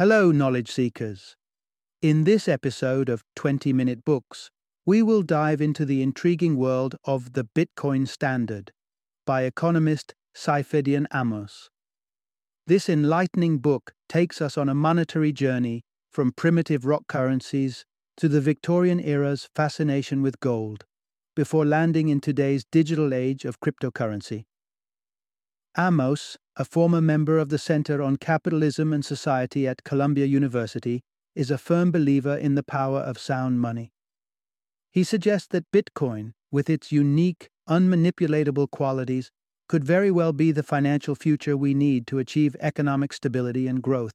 Hello, knowledge seekers. In this episode of 20 Minute Books, we will dive into the intriguing world of the Bitcoin Standard by economist Saifedean Ammous. This enlightening book takes us on a monetary journey from primitive rock currencies to the Victorian era's fascination with gold, before landing in today's digital age of cryptocurrency. Ammous, a former member of the Center on Capitalism and Society at Columbia University, is a firm believer in the power of sound money. He suggests that Bitcoin, with its unique, unmanipulatable qualities, could very well be the financial future we need to achieve economic stability and growth,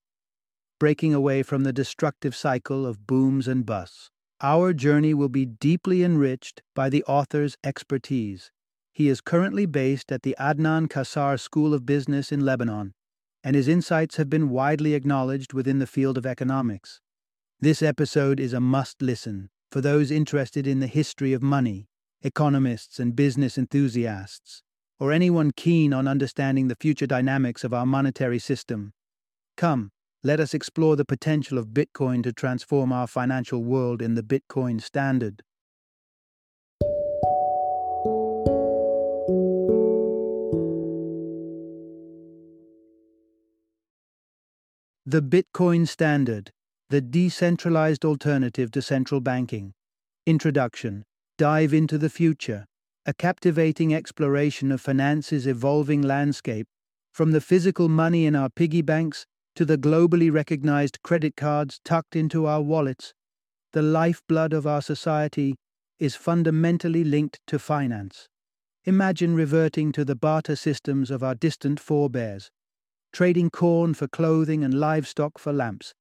breaking away from the destructive cycle of booms and busts. Our journey will be deeply enriched by the author's expertise. He is currently based at the Adnan Kassar School of Business in Lebanon, and his insights have been widely acknowledged within the field of economics. This episode is a must listen for those interested in the history of money, economists and business enthusiasts, or anyone keen on understanding the future dynamics of our monetary system. Come, let us explore the potential of Bitcoin to transform our financial world in the Bitcoin standard. The Bitcoin Standard, the decentralized alternative to central banking. Introduction Dive into the future, a captivating exploration of finance's evolving landscape, from the physical money in our piggy banks to the globally recognized credit cards tucked into our wallets. The lifeblood of our society is fundamentally linked to finance. Imagine reverting to the barter systems of our distant forebears, trading corn for clothing and livestock for lamps.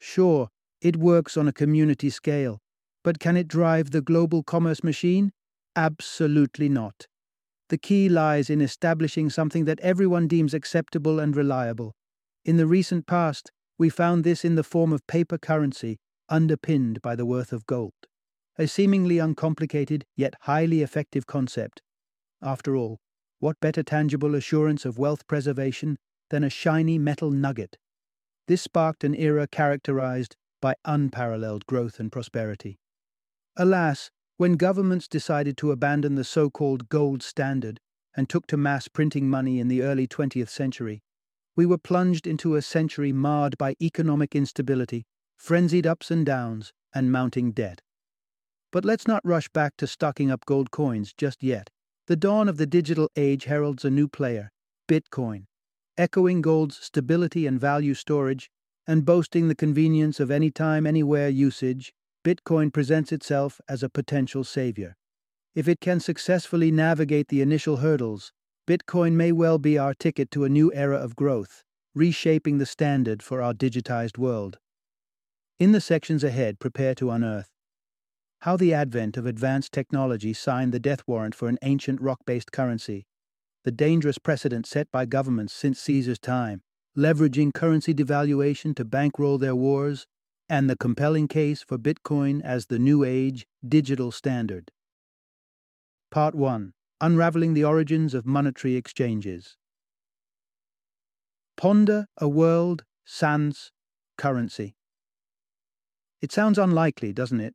Sure, it works on a community scale, but can it drive the global commerce machine? Absolutely not. The key lies in establishing something that everyone deems acceptable and reliable. In the recent past, we found this in the form of paper currency underpinned by the worth of gold. A seemingly uncomplicated yet highly effective concept. After all, what better tangible assurance of wealth preservation than a shiny metal nugget? This sparked an era characterized by unparalleled growth and prosperity. Alas, when governments decided to abandon the so called gold standard and took to mass printing money in the early 20th century, we were plunged into a century marred by economic instability, frenzied ups and downs, and mounting debt. But let's not rush back to stocking up gold coins just yet. The dawn of the digital age heralds a new player, Bitcoin, echoing gold's stability and value storage, and boasting the convenience of anytime, anywhere usage Bitcoin presents itself as a potential savior. If it can successfully navigate the initial hurdles, Bitcoin may well be our ticket to a new era of growth, reshaping the standard for our digitized world. In the sections ahead, prepare to unearth how the advent of advanced technology signed the death warrant for an ancient rock based currency, the dangerous precedent set by governments since Caesar's time, leveraging currency devaluation to bankroll their wars, and the compelling case for Bitcoin as the new age digital standard. Part 1 Unraveling the Origins of Monetary Exchanges. Ponder a world sans currency. It sounds unlikely, doesn't it?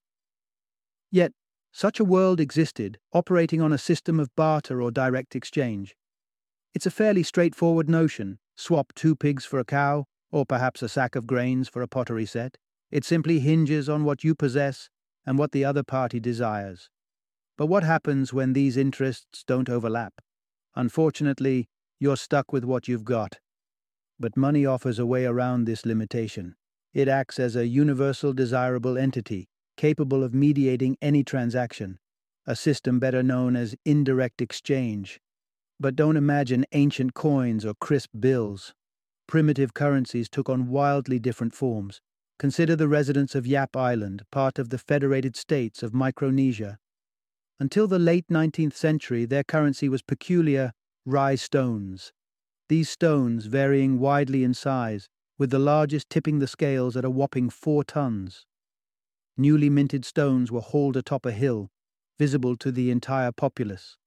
Yet, such a world existed, operating on a system of barter or direct exchange. It's a fairly straightforward notion swap two pigs for a cow, or perhaps a sack of grains for a pottery set. It simply hinges on what you possess and what the other party desires. But what happens when these interests don't overlap? Unfortunately, you're stuck with what you've got. But money offers a way around this limitation. It acts as a universal desirable entity, capable of mediating any transaction, a system better known as indirect exchange. But don't imagine ancient coins or crisp bills. Primitive currencies took on wildly different forms, Consider the residents of Yap Island, part of the Federated States of Micronesia. Until the late 19th century, their currency was peculiar Rai stones. These stones, varying widely in size, with the largest tipping the scales at a whopping four tons. Newly minted stones were hauled atop a hill, visible to the entire populace.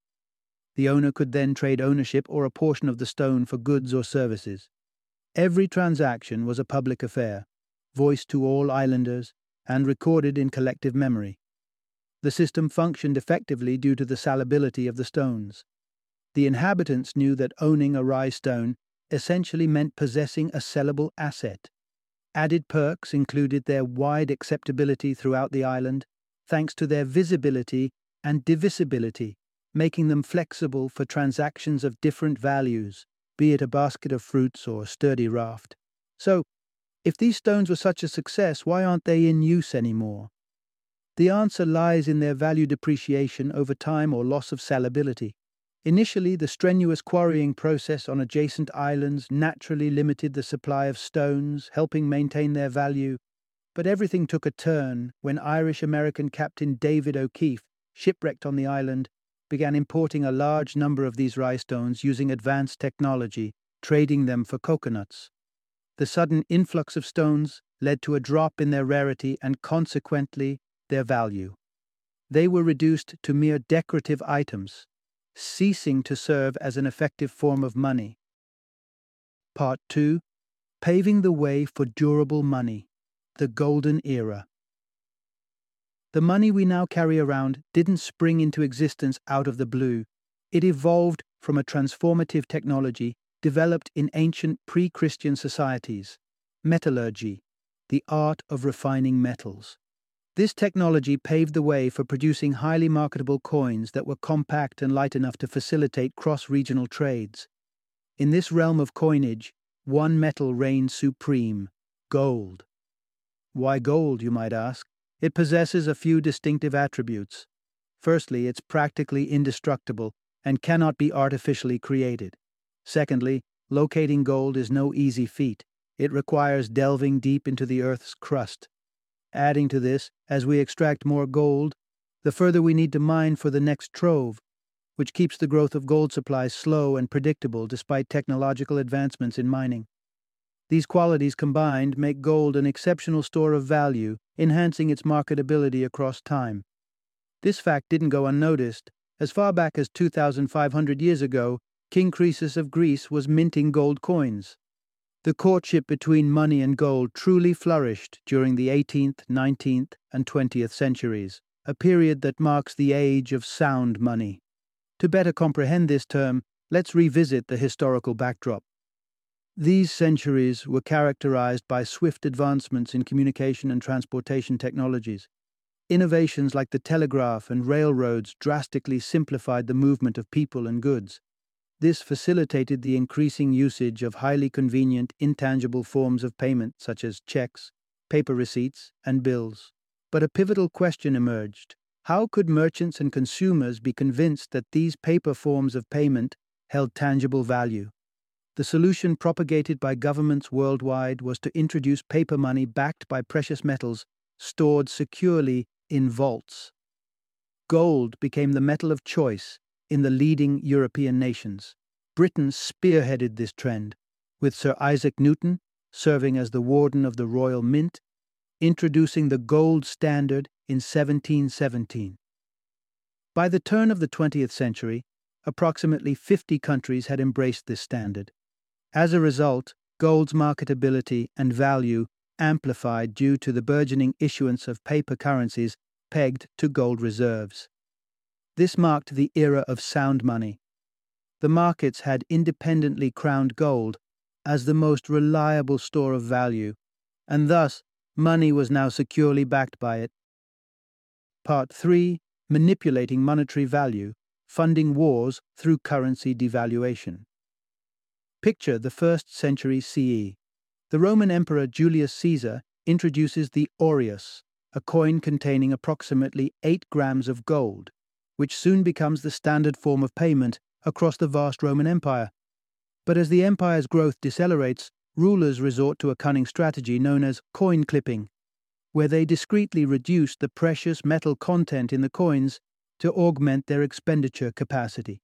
The owner could then trade ownership or a portion of the stone for goods or services. Every transaction was a public affair, voiced to all islanders, and recorded in collective memory. The system functioned effectively due to the salability of the stones. The inhabitants knew that owning a Rai stone essentially meant possessing a sellable asset. Added perks included their wide acceptability throughout the island, thanks to their visibility and divisibility, making them flexible for transactions of different values, be it a basket of fruits or a sturdy raft. So, if these stones were such a success, why aren't they in use anymore? The answer lies in their value depreciation over time or loss of salability. Initially, the strenuous quarrying process on adjacent islands naturally limited the supply of stones, helping maintain their value. But everything took a turn when Irish American Captain David O'Keefe, shipwrecked on the island, began importing a large number of these Rai using advanced technology, trading them for coconuts. The sudden influx of stones led to a drop in their rarity and consequently their value. They were reduced to mere decorative items, ceasing to serve as an effective form of money. Part 2 Paving the Way for Durable Money The Golden Era. The money we now carry around didn't spring into existence out of the blue. It evolved from a transformative technology developed in ancient pre Christian societies metallurgy, the art of refining metals. This technology paved the way for producing highly marketable coins that were compact and light enough to facilitate cross regional trades. In this realm of coinage, one metal reigned supreme gold. Why gold, you might ask? It possesses a few distinctive attributes. Firstly, it's practically indestructible and cannot be artificially created. Secondly, locating gold is no easy feat. It requires delving deep into the Earth's crust. Adding to this, as we extract more gold, the further we need to mine for the next trove, which keeps the growth of gold supplies slow and predictable despite technological advancements in mining. These qualities combined make gold an exceptional store of value, enhancing its marketability across time. This fact didn't go unnoticed. As far back as 2,500 years ago, King Croesus of Greece was minting gold coins. The courtship between money and gold truly flourished during the 18th, 19th, and 20th centuries, a period that marks the age of sound money. To better comprehend this term, let's revisit the historical backdrop. These centuries were characterized by swift advancements in communication and transportation technologies. Innovations like the telegraph and railroads drastically simplified the movement of people and goods. This facilitated the increasing usage of highly convenient, intangible forms of payment such as checks, paper receipts, and bills. But a pivotal question emerged. How could merchants and consumers be convinced that these paper forms of payment held tangible value? The solution propagated by governments worldwide was to introduce paper money backed by precious metals stored securely in vaults. Gold became the metal of choice in the leading European nations. Britain spearheaded this trend, with Sir Isaac Newton serving as the warden of the Royal Mint, introducing the gold standard in 1717. By the turn of the 20th century, approximately 50 countries had embraced this standard. As a result, gold's marketability and value amplified due to the burgeoning issuance of paper currencies pegged to gold reserves. This marked the era of sound money. The markets had independently crowned gold as the most reliable store of value, and thus money was now securely backed by it. Part 3 Manipulating Monetary Value Funding Wars Through Currency Devaluation. Picture the 1st century CE. The Roman Emperor Julius Caesar introduces the aureus, a coin containing approximately 8 grams of gold which soon becomes the standard form of payment across the vast Roman Empire. But as the empire's growth decelerates, rulers resort to a cunning strategy known as coin clipping, where they discreetly reduce the precious metal content in the coins to augment their expenditure capacity.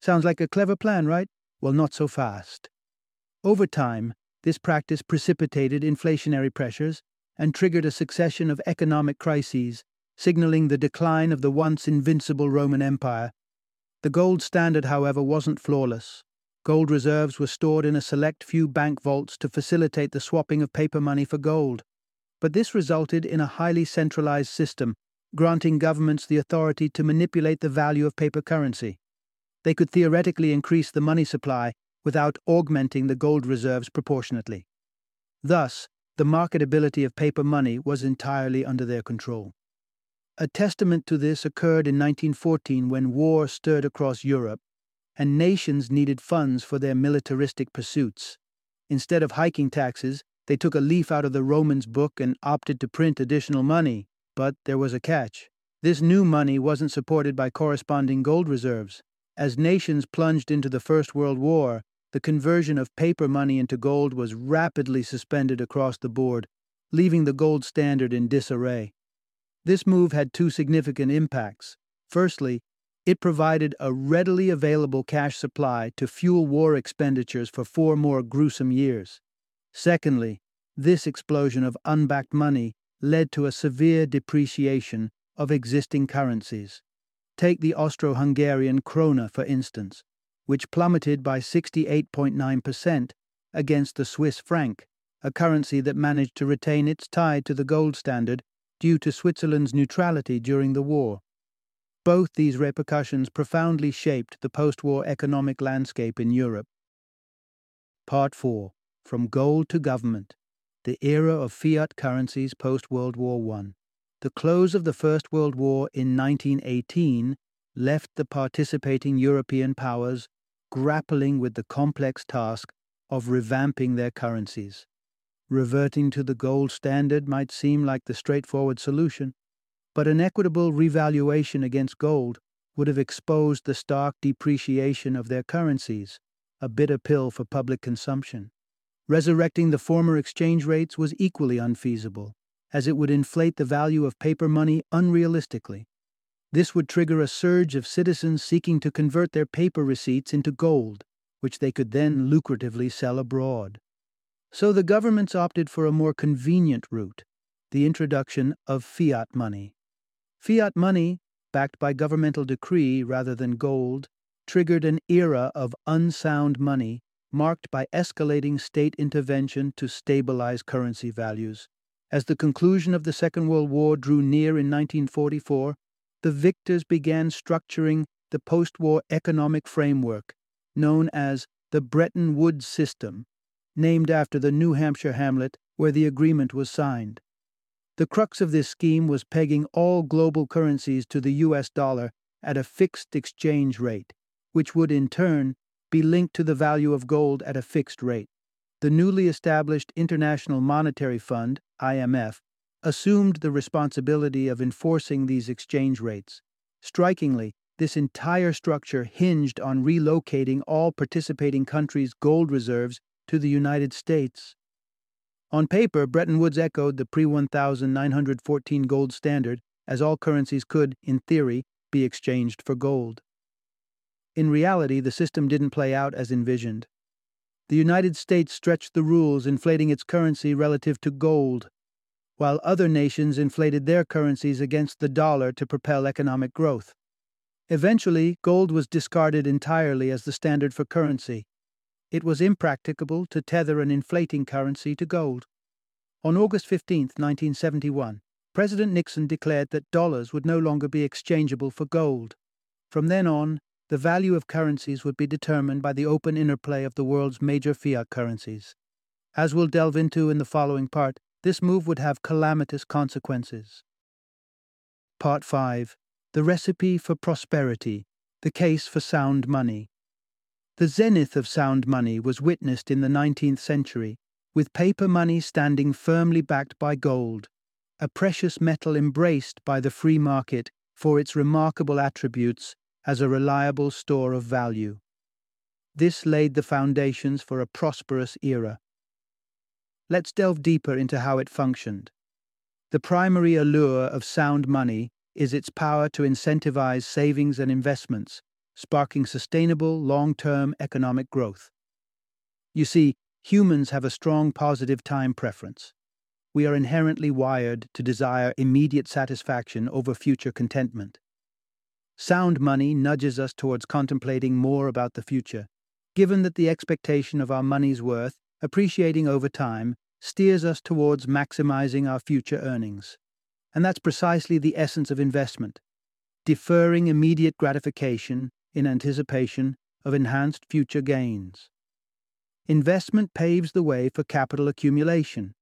Sounds like a clever plan, right? Well, not so fast. Over time, this practice precipitated inflationary pressures and triggered a succession of economic crises signaling the decline of the once invincible Roman Empire. The gold standard, however, wasn't flawless. Gold reserves were stored in a select few bank vaults to facilitate the swapping of paper money for gold. But this resulted in a highly centralized system, granting governments the authority to manipulate the value of paper currency. They could theoretically increase the money supply without augmenting the gold reserves proportionately. Thus, the marketability of paper money was entirely under their control. A testament to this occurred in 1914 when war stirred across Europe and nations needed funds for their militaristic pursuits. Instead of hiking taxes, they took a leaf out of the Romans' book and opted to print additional money. But there was a catch. This new money wasn't supported by corresponding gold reserves. As nations plunged into the First World War, the conversion of paper money into gold was rapidly suspended across the board, leaving the gold standard in disarray. This move had two significant impacts. Firstly, it provided a readily available cash supply to fuel war expenditures for four more gruesome years. Secondly, this explosion of unbacked money led to a severe depreciation of existing currencies. Take the Austro Hungarian krona, for instance, which plummeted by 68.9% against the Swiss franc, a currency that managed to retain its tie to the gold standard due to Switzerland's neutrality during the war. Both these repercussions profoundly shaped the post war economic landscape in Europe. Part 4 From Gold to Government The Era of Fiat Currencies post World War I. The close of the First World War in 1918 left the participating European powers grappling with the complex task of revamping their currencies. Reverting to the gold standard might seem like the straightforward solution, but an equitable revaluation against gold would have exposed the stark depreciation of their currencies, a bitter pill for public consumption. Resurrecting the former exchange rates was equally unfeasible, as it would inflate the value of paper money unrealistically. This would trigger a surge of citizens seeking to convert their paper receipts into gold, which they could then lucratively sell abroad. So the governments opted for a more convenient route the introduction of fiat money. Fiat money, backed by governmental decree rather than gold, triggered an era of unsound money marked by escalating state intervention to stabilize currency values. As the conclusion of the Second World War drew near in 1944, the victors began structuring the post war economic framework known as the Bretton Woods System, named after the New Hampshire hamlet where the agreement was signed. The crux of this scheme was pegging all global currencies to the US dollar at a fixed exchange rate, which would in turn be linked to the value of gold at a fixed rate. The newly established International Monetary Fund, IMF, assumed the responsibility of enforcing these exchange rates. Strikingly, this entire structure hinged on relocating all participating countries' gold reserves to the United States. On paper, Bretton Woods echoed the pre 1914 gold standard, as all currencies could, in theory, be exchanged for gold. In reality, the system didn't play out as envisioned. The United States stretched the rules, inflating its currency relative to gold, while other nations inflated their currencies against the dollar to propel economic growth. Eventually, gold was discarded entirely as the standard for currency, it was impracticable to tether an inflating currency to gold. On August 15, 1971, President Nixon declared that dollars would no longer be exchangeable for gold. From then on, the value of currencies would be determined by the open interplay of the world's major fiat currencies. As we'll delve into in the following part, this move would have calamitous consequences. Part 5 The Recipe for Prosperity The Case for Sound Money. The zenith of sound money was witnessed in the 19th century, with paper money standing firmly backed by gold, a precious metal embraced by the free market for its remarkable attributes as a reliable store of value. This laid the foundations for a prosperous era. Let's delve deeper into how it functioned. The primary allure of sound money is its power to incentivize savings and investments, sparking sustainable, long term economic growth. You see, humans have a strong positive time preference. We are inherently wired to desire immediate satisfaction over future contentment. Sound money nudges us towards contemplating more about the future, given that the expectation of our money's worth, appreciating over time, steers us towards maximizing our future earnings. And that's precisely the essence of investment deferring immediate gratification in anticipation of enhanced future gains. Investment paves the way for capital accumulation.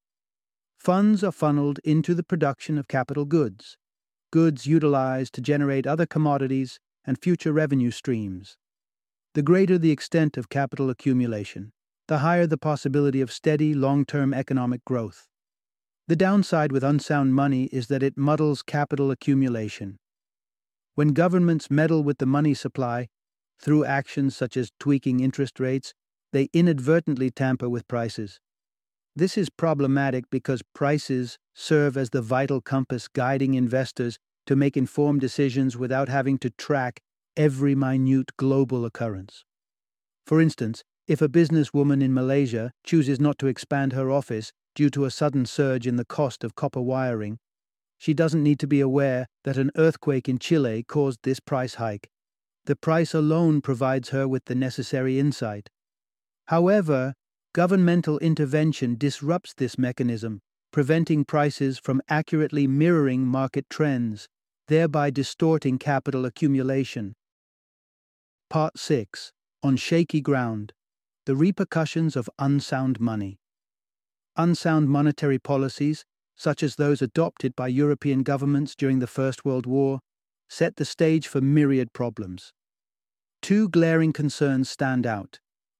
Funds are funneled into the production of capital goods, goods utilized to generate other commodities and future revenue streams. The greater the extent of capital accumulation, the higher the possibility of steady, long term economic growth. The downside with unsound money is that it muddles capital accumulation. When governments meddle with the money supply, through actions such as tweaking interest rates, they inadvertently tamper with prices. This is problematic because prices serve as the vital compass guiding investors to make informed decisions without having to track every minute global occurrence. For instance, if a businesswoman in Malaysia chooses not to expand her office due to a sudden surge in the cost of copper wiring, she doesn't need to be aware that an earthquake in Chile caused this price hike. The price alone provides her with the necessary insight. However, governmental intervention disrupts this mechanism, preventing prices from accurately mirroring market trends, thereby distorting capital accumulation. Part 6 On Shaky Ground The Repercussions of Unsound Money. Unsound monetary policies, such as those adopted by European governments during the First World War, set the stage for myriad problems. Two glaring concerns stand out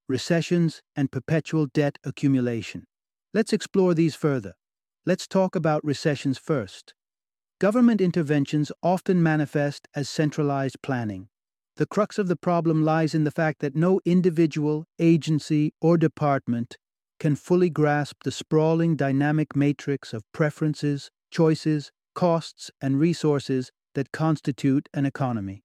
recessions and perpetual debt accumulation. Let's explore these further. Let's talk about recessions first. Government interventions often manifest as centralized planning. The crux of the problem lies in the fact that no individual, agency, or department can fully grasp the sprawling dynamic matrix of preferences, choices, costs, and resources that constitute an economy.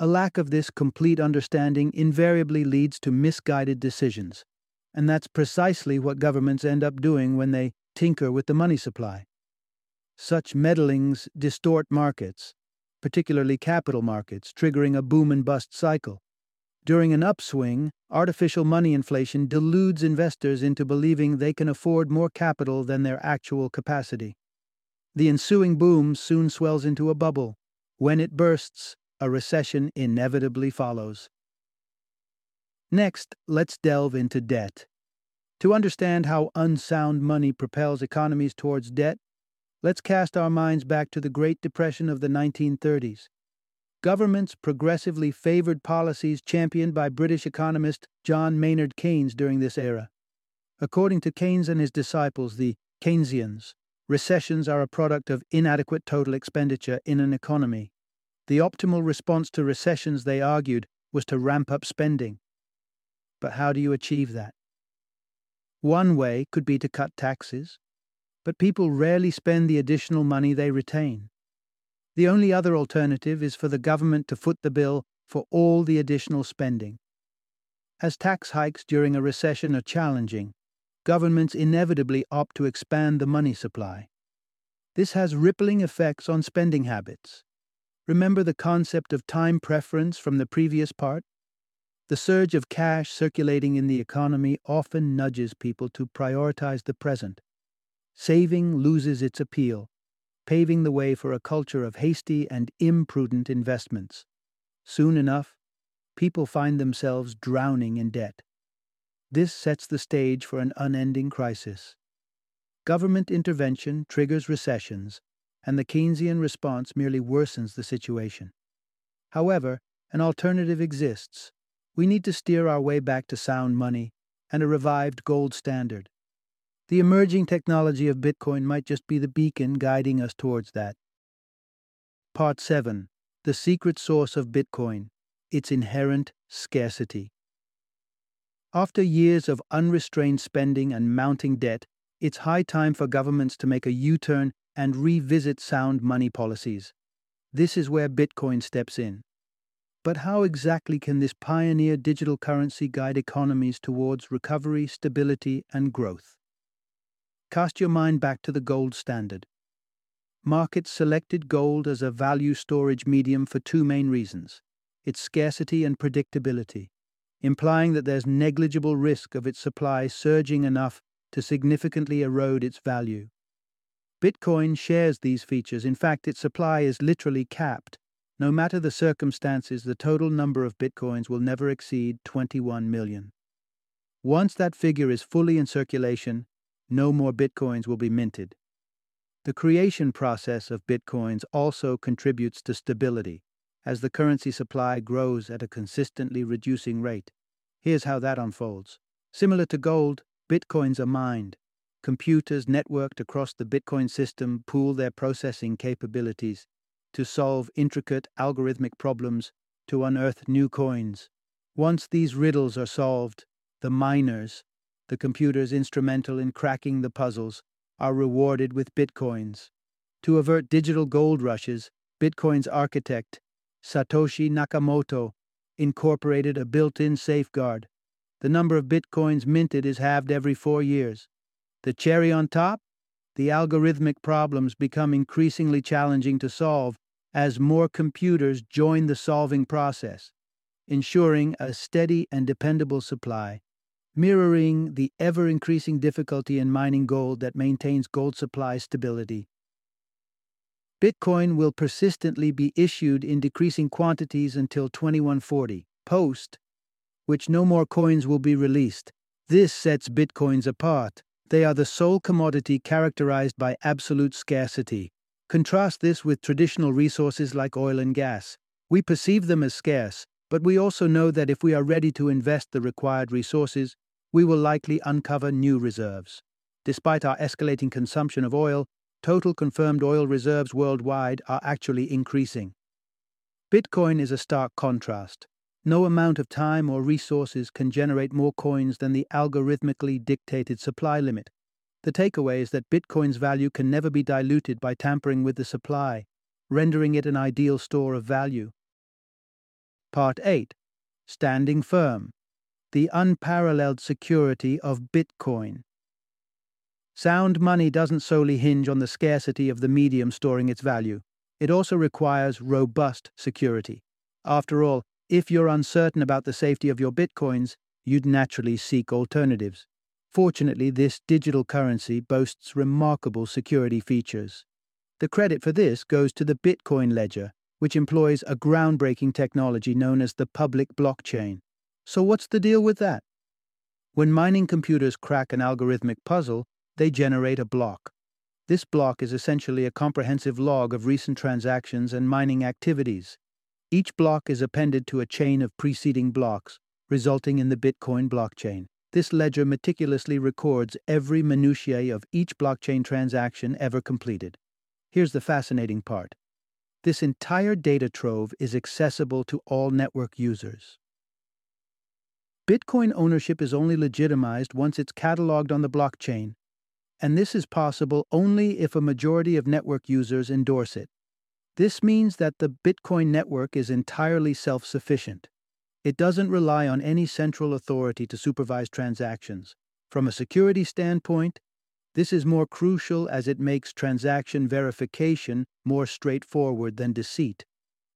A lack of this complete understanding invariably leads to misguided decisions, and that's precisely what governments end up doing when they tinker with the money supply. Such meddlings distort markets, particularly capital markets, triggering a boom and bust cycle. During an upswing, artificial money inflation deludes investors into believing they can afford more capital than their actual capacity. The ensuing boom soon swells into a bubble. When it bursts, a recession inevitably follows. Next, let's delve into debt. To understand how unsound money propels economies towards debt, let's cast our minds back to the Great Depression of the 1930s. Governments progressively favored policies championed by British economist John Maynard Keynes during this era. According to Keynes and his disciples, the Keynesians, recessions are a product of inadequate total expenditure in an economy. The optimal response to recessions, they argued, was to ramp up spending. But how do you achieve that? One way could be to cut taxes, but people rarely spend the additional money they retain. The only other alternative is for the government to foot the bill for all the additional spending. As tax hikes during a recession are challenging, governments inevitably opt to expand the money supply. This has rippling effects on spending habits. Remember the concept of time preference from the previous part? The surge of cash circulating in the economy often nudges people to prioritize the present. Saving loses its appeal paving the way for a culture of hasty and imprudent investments. Soon enough, people find themselves drowning in debt. This sets the stage for an unending crisis. Government intervention triggers recessions, and the Keynesian response merely worsens the situation. However, an alternative exists. We need to steer our way back to sound money and a revived gold standard. The emerging technology of Bitcoin might just be the beacon guiding us towards that. Part 7 The Secret Source of Bitcoin Its Inherent Scarcity. After years of unrestrained spending and mounting debt, it's high time for governments to make a U turn and revisit sound money policies. This is where Bitcoin steps in. But how exactly can this pioneer digital currency guide economies towards recovery, stability, and growth? Cast your mind back to the gold standard. Markets selected gold as a value storage medium for two main reasons its scarcity and predictability. implying that there's negligible risk of its supply surging enough to significantly erode its value. Bitcoin shares these features. In fact, its supply is literally capped. No matter the circumstances, the total number of bitcoins will never exceed 21 million. Once that figure is fully in circulation, no more bitcoins will be minted. The creation process of bitcoins also contributes to stability, as the currency supply grows at a consistently reducing rate. Here's how that unfolds. Similar to gold, bitcoins are mined. Computers networked across the Bitcoin system pool their processing capabilities to solve intricate algorithmic problems to unearth new coins. Once these riddles are solved, the miners, the computers instrumental in cracking the puzzles, are rewarded with bitcoins. To avert digital gold rushes, Bitcoin's architect, Satoshi Nakamoto, incorporated a built in safeguard. The number of bitcoins minted is halved every four years. The cherry on top? The algorithmic problems become increasingly challenging to solve as more computers join the solving process, ensuring a steady and dependable supply, mirroring the ever increasing difficulty in mining gold that maintains gold supply stability. Bitcoin will persistently be issued in decreasing quantities until 2140, post, which no more coins will be released. This sets Bitcoins apart. They are the sole commodity characterized by absolute scarcity. Contrast this with traditional resources like oil and gas. We perceive them as scarce, but we also know that if we are ready to invest the required resources, we will likely uncover new reserves. Despite our escalating consumption of oil, total confirmed oil reserves worldwide are actually increasing. Bitcoin is a stark contrast. No amount of time or resources can generate more coins than the algorithmically dictated supply limit. The takeaway is that Bitcoin's value can never be diluted by tampering with the supply, rendering it an ideal store of value. Part 8 Standing Firm The Unparalleled Security of Bitcoin. Sound money doesn't solely hinge on the scarcity of the medium storing its value, it also requires robust security. After all, if you're uncertain about the safety of your bitcoins, you'd naturally seek alternatives. Fortunately, this digital currency boasts remarkable security features. The credit for this goes to the Bitcoin ledger, which employs a groundbreaking technology known as the public blockchain. So, what's the deal with that? When mining computers crack an algorithmic puzzle, they generate a block. This block is essentially a comprehensive log of recent transactions and mining activities. Each block is appended to a chain of preceding blocks, resulting in the Bitcoin blockchain. This ledger meticulously records every minutiae of each blockchain transaction ever completed. Here's the fascinating part. This entire data trove is accessible to all network users. Bitcoin ownership is only legitimized once it's cataloged on the blockchain, and this is possible only if a majority of network users endorse it. This means that the Bitcoin network is entirely self sufficient. It doesn't rely on any central authority to supervise transactions. From a security standpoint, this is more crucial as it makes transaction verification more straightforward than deceit.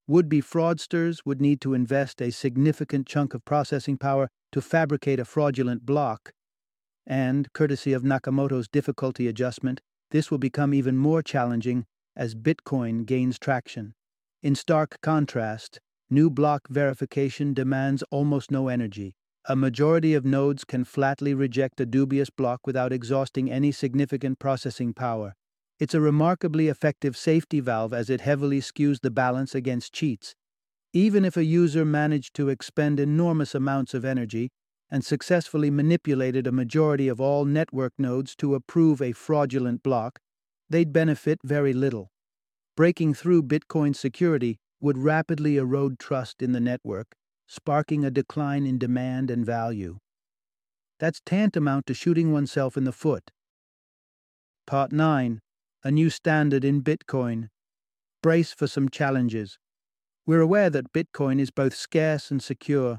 Would be fraudsters would need to invest a significant chunk of processing power to fabricate a fraudulent block. And, courtesy of Nakamoto's difficulty adjustment, this will become even more challenging as Bitcoin gains traction. In stark contrast, new block verification demands almost no energy. A majority of nodes can flatly reject a dubious block without exhausting any significant processing power. It's a remarkably effective safety valve as it heavily skews the balance against cheats. Even if a user managed to expend enormous amounts of energy and successfully manipulated a majority of all network nodes to approve a fraudulent block, they'd benefit very little. Breaking through Bitcoin's security would rapidly erode trust in the network, sparking a decline in demand and value. That's tantamount to shooting oneself in the foot. Part 9 A New Standard in Bitcoin. Brace for some challenges. We're aware that Bitcoin is both scarce and secure,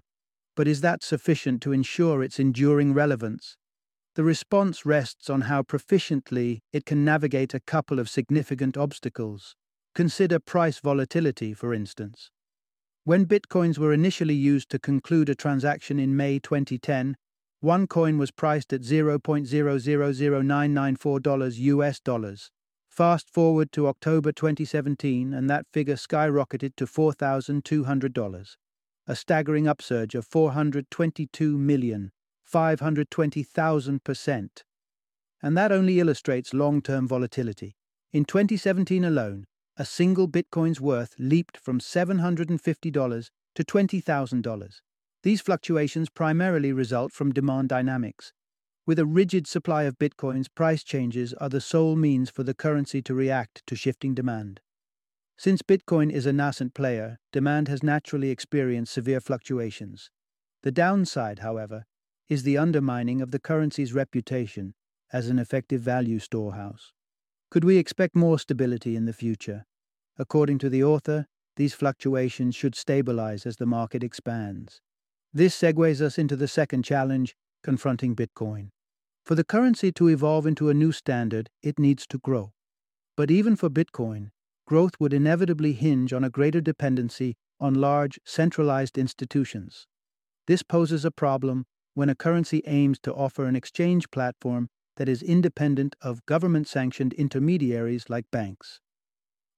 but is that sufficient to ensure its enduring relevance? The response rests on how proficiently it can navigate a couple of significant obstacles. Consider price volatility, for instance. When bitcoins were initially used to conclude a transaction in May 2010, one coin was priced at $0.000994 US dollars. Fast forward to October 2017, and that figure skyrocketed to $4,200, a staggering upsurge of 422 million, 520,000%. And that only illustrates long term volatility. In 2017 alone, a single Bitcoin's worth leaped from $750 to $20,000. These fluctuations primarily result from demand dynamics. With a rigid supply of Bitcoins, price changes are the sole means for the currency to react to shifting demand. Since Bitcoin is a nascent player, demand has naturally experienced severe fluctuations. The downside, however, is the undermining of the currency's reputation as an effective value storehouse. Could we expect more stability in the future? According to the author, these fluctuations should stabilize as the market expands. This segues us into the second challenge confronting Bitcoin. For the currency to evolve into a new standard, it needs to grow. But even for Bitcoin, growth would inevitably hinge on a greater dependency on large, centralized institutions. This poses a problem when a currency aims to offer an exchange platform that is independent of government sanctioned intermediaries like banks.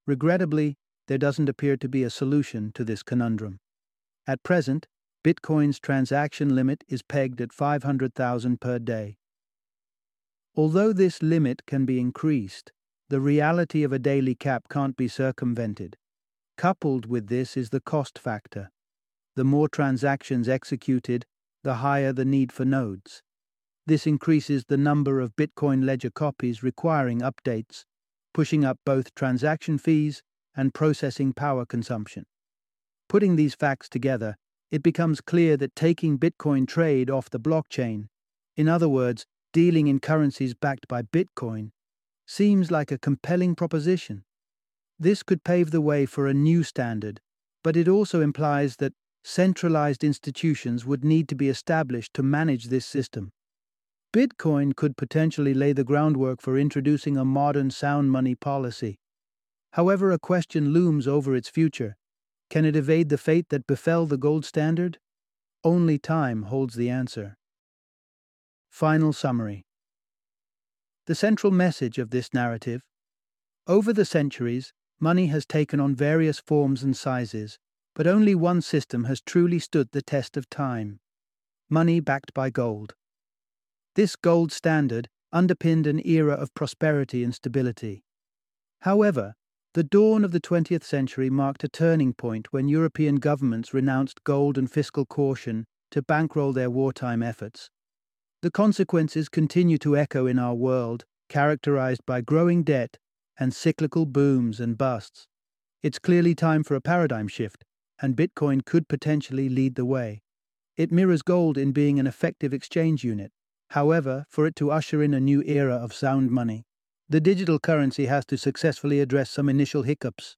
Regrettably, there doesn't appear to be a solution to this conundrum. At present, Bitcoin's transaction limit is pegged at 500,000 per day. Although this limit can be increased, the reality of a daily cap can't be circumvented. Coupled with this is the cost factor. The more transactions executed, the higher the need for nodes. This increases the number of Bitcoin ledger copies requiring updates, pushing up both transaction fees and processing power consumption. Putting these facts together, it becomes clear that taking Bitcoin trade off the blockchain, in other words, dealing in currencies backed by Bitcoin, seems like a compelling proposition. This could pave the way for a new standard, but it also implies that centralized institutions would need to be established to manage this system. Bitcoin could potentially lay the groundwork for introducing a modern sound money policy. However, a question looms over its future. Can it evade the fate that befell the gold standard? Only time holds the answer. Final summary The central message of this narrative over the centuries, money has taken on various forms and sizes, but only one system has truly stood the test of time money backed by gold. This gold standard underpinned an era of prosperity and stability. However, the dawn of the 20th century marked a turning point when European governments renounced gold and fiscal caution to bankroll their wartime efforts. The consequences continue to echo in our world, characterized by growing debt and cyclical booms and busts. It's clearly time for a paradigm shift, and Bitcoin could potentially lead the way. It mirrors gold in being an effective exchange unit, However, for it to usher in a new era of sound money, the digital currency has to successfully address some initial hiccups.